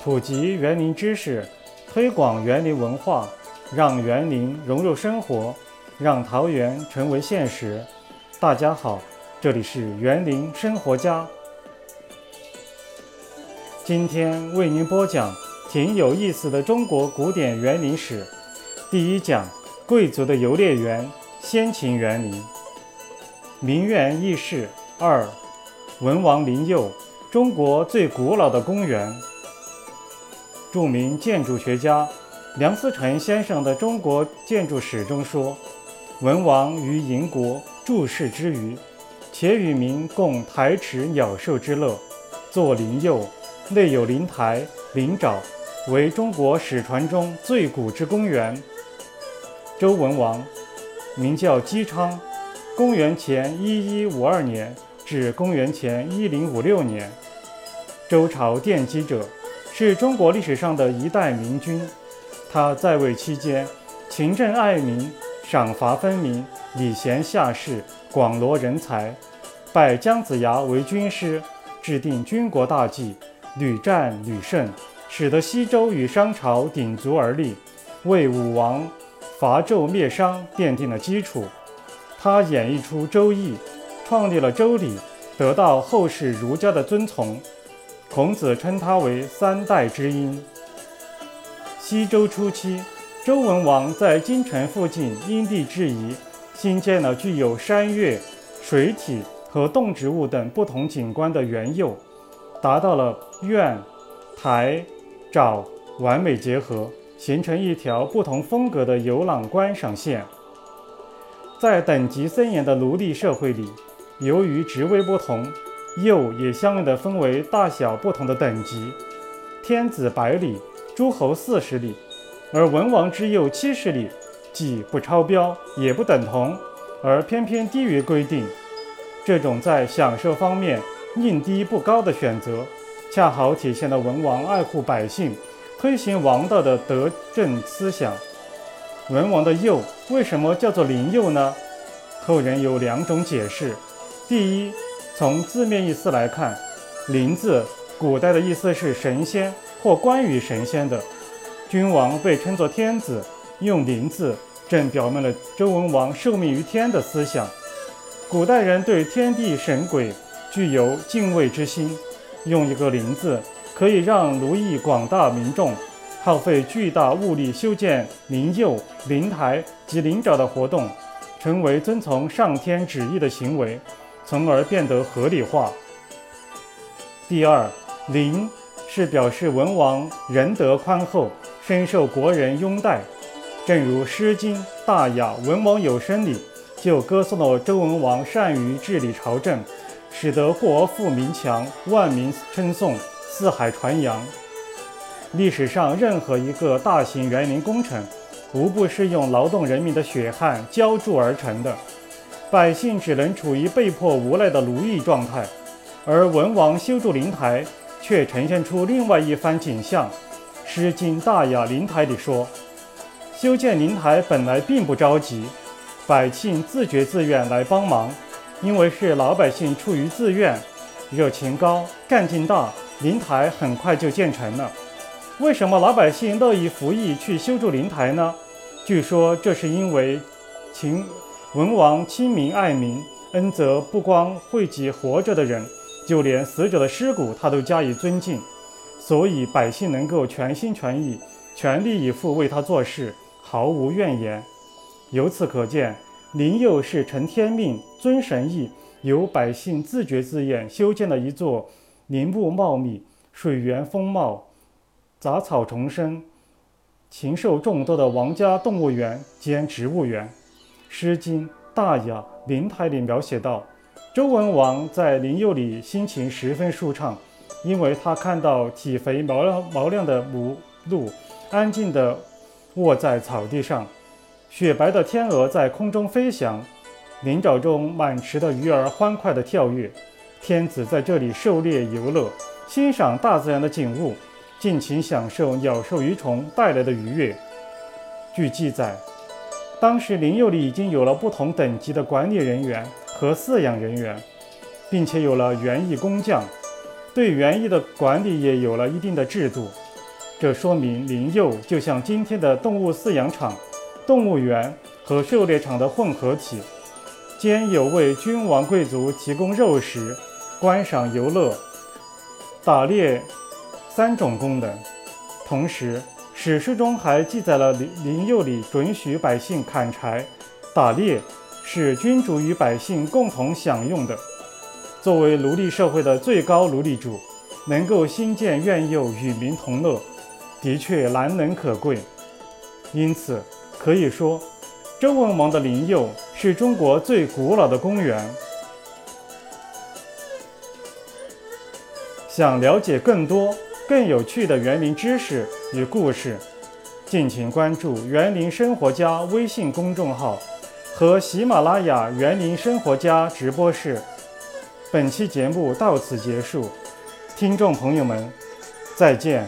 普及园林知识，推广园林文化，让园林融入生活，让桃园成为现实。大家好，这里是园林生活家。今天为您播讲挺有意思的中国古典园林史。第一讲：贵族的游猎园——先秦园林。名园轶事二：文王陵右，中国最古老的公园。著名建筑学家梁思成先生的《中国建筑史》中说：“文王于营国注视之余，且与民共台池鸟兽之乐，作陵右。”内有灵台、灵沼，为中国史传中最古之公园。周文王，名叫姬昌，公元前一一五二年至公元前一零五六年，周朝奠基者，是中国历史上的一代明君。他在位期间，勤政爱民，赏罚分明，礼贤下士，广罗人才，拜姜子牙为军师，制定军国大计。屡战屡胜，使得西周与商朝鼎足而立，为武王伐纣灭商奠定了基础。他演绎出《周易》，创立了《周礼》，得到后世儒家的尊崇。孔子称他为三代之婴。西周初期，周文王在京城附近因地制宜，新建了具有山岳、水体和动植物等不同景观的园囿。达到了院、台、沼完美结合，形成一条不同风格的游览观赏线。在等级森严的奴隶社会里，由于职位不同，囿也相应的分为大小不同的等级。天子百里，诸侯四十里，而文王之囿七十里，既不超标，也不等同，而偏偏低于规定。这种在享受方面。宁低不高的选择，恰好体现了文王爱护百姓、推行王道的德政思想。文王的右为什么叫做灵右呢？后人有两种解释。第一，从字面意思来看，“灵”字古代的意思是神仙或关于神仙的。君王被称作天子，用“灵”字，正表明了周文王受命于天的思想。古代人对天地神鬼。具有敬畏之心，用一个“灵”字，可以让奴役广大民众，耗费巨大物力修建灵囿、灵台及灵沼的活动，成为遵从上天旨意的行为，从而变得合理化。第二，“灵”是表示文王仁德宽厚，深受国人拥戴，正如《诗经·大雅·文王有声》里就歌颂了周文王善于治理朝政。使得国富民强，万民称颂，四海传扬。历史上任何一个大型园林工程，无不是用劳动人民的血汗浇筑而成的，百姓只能处于被迫无奈的奴役状态。而文王修筑灵台，却呈现出另外一番景象。《诗经·大雅·灵台》里说：“修建灵台本来并不着急，百姓自觉自愿来帮忙。”因为是老百姓出于自愿，热情高，干劲大，灵台很快就建成了。为什么老百姓乐意服役去修筑灵台呢？据说这是因为秦文王亲民爱民，恩泽不光惠及活着的人，就连死者的尸骨他都加以尊敬，所以百姓能够全心全意、全力以赴为他做事，毫无怨言。由此可见。灵佑是承天命、遵神意，由百姓自觉自愿修建了一座林木茂密、水源丰茂、杂草丛生、禽兽众多的王家动物园兼植物园。《诗经·大雅·灵台》里描写道：周文王在灵佑里心情十分舒畅，因为他看到体肥毛亮毛亮的母鹿安静地卧在草地上。雪白的天鹅在空中飞翔，林沼中满池的鱼儿欢快地跳跃。天子在这里狩猎游乐，欣赏大自然的景物，尽情享受鸟兽鱼虫带来的愉悦。据记载，当时林囿里已经有了不同等级的管理人员和饲养人员，并且有了园艺工匠，对园艺的管理也有了一定的制度。这说明灵佑就像今天的动物饲养场、动物园和狩猎场的混合体，兼有为君王贵族提供肉食、观赏游乐、打猎三种功能。同时，史书中还记载了灵灵佑里准许百姓砍柴、打猎，是君主与百姓共同享用的。作为奴隶社会的最高奴隶主，能够兴建苑囿与民同乐。的确难能可贵，因此可以说，周文王的灵佑是中国最古老的公园。想了解更多更有趣的园林知识与故事，敬请关注“园林生活家”微信公众号和喜马拉雅“园林生活家”直播室。本期节目到此结束，听众朋友们，再见。